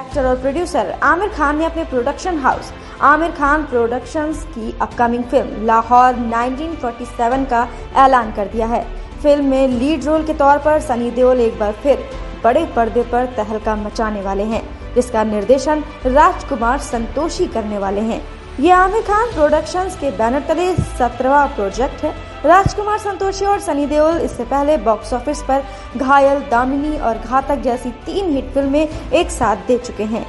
Actor और producer Aamir Khan ने अपने production house Aamir Khan productions की अपकमिंग फ़िल्म लाहौर 1947 का ऐलान कर दिया है। फ़िल्म में लीड रोल के तौर पर सनी देओल एक बार फिर बड़े पर्दे पर तहलका मचाने वाले हैं, जिसका निर्देशन राजकुमार संतोषी करने वाले हैं। ये आमिर खान प्रोडक्शंस के बैनर तले सत्रवा प्रोजेक्ट है। राजकुमार संतोषी और सनी देओल इससे पहले बॉक्स ऑफ़िस पर घायल, दामिनी और घातक जैसी तीन हिट फ़िल्में एक साथ दे चुके हैं।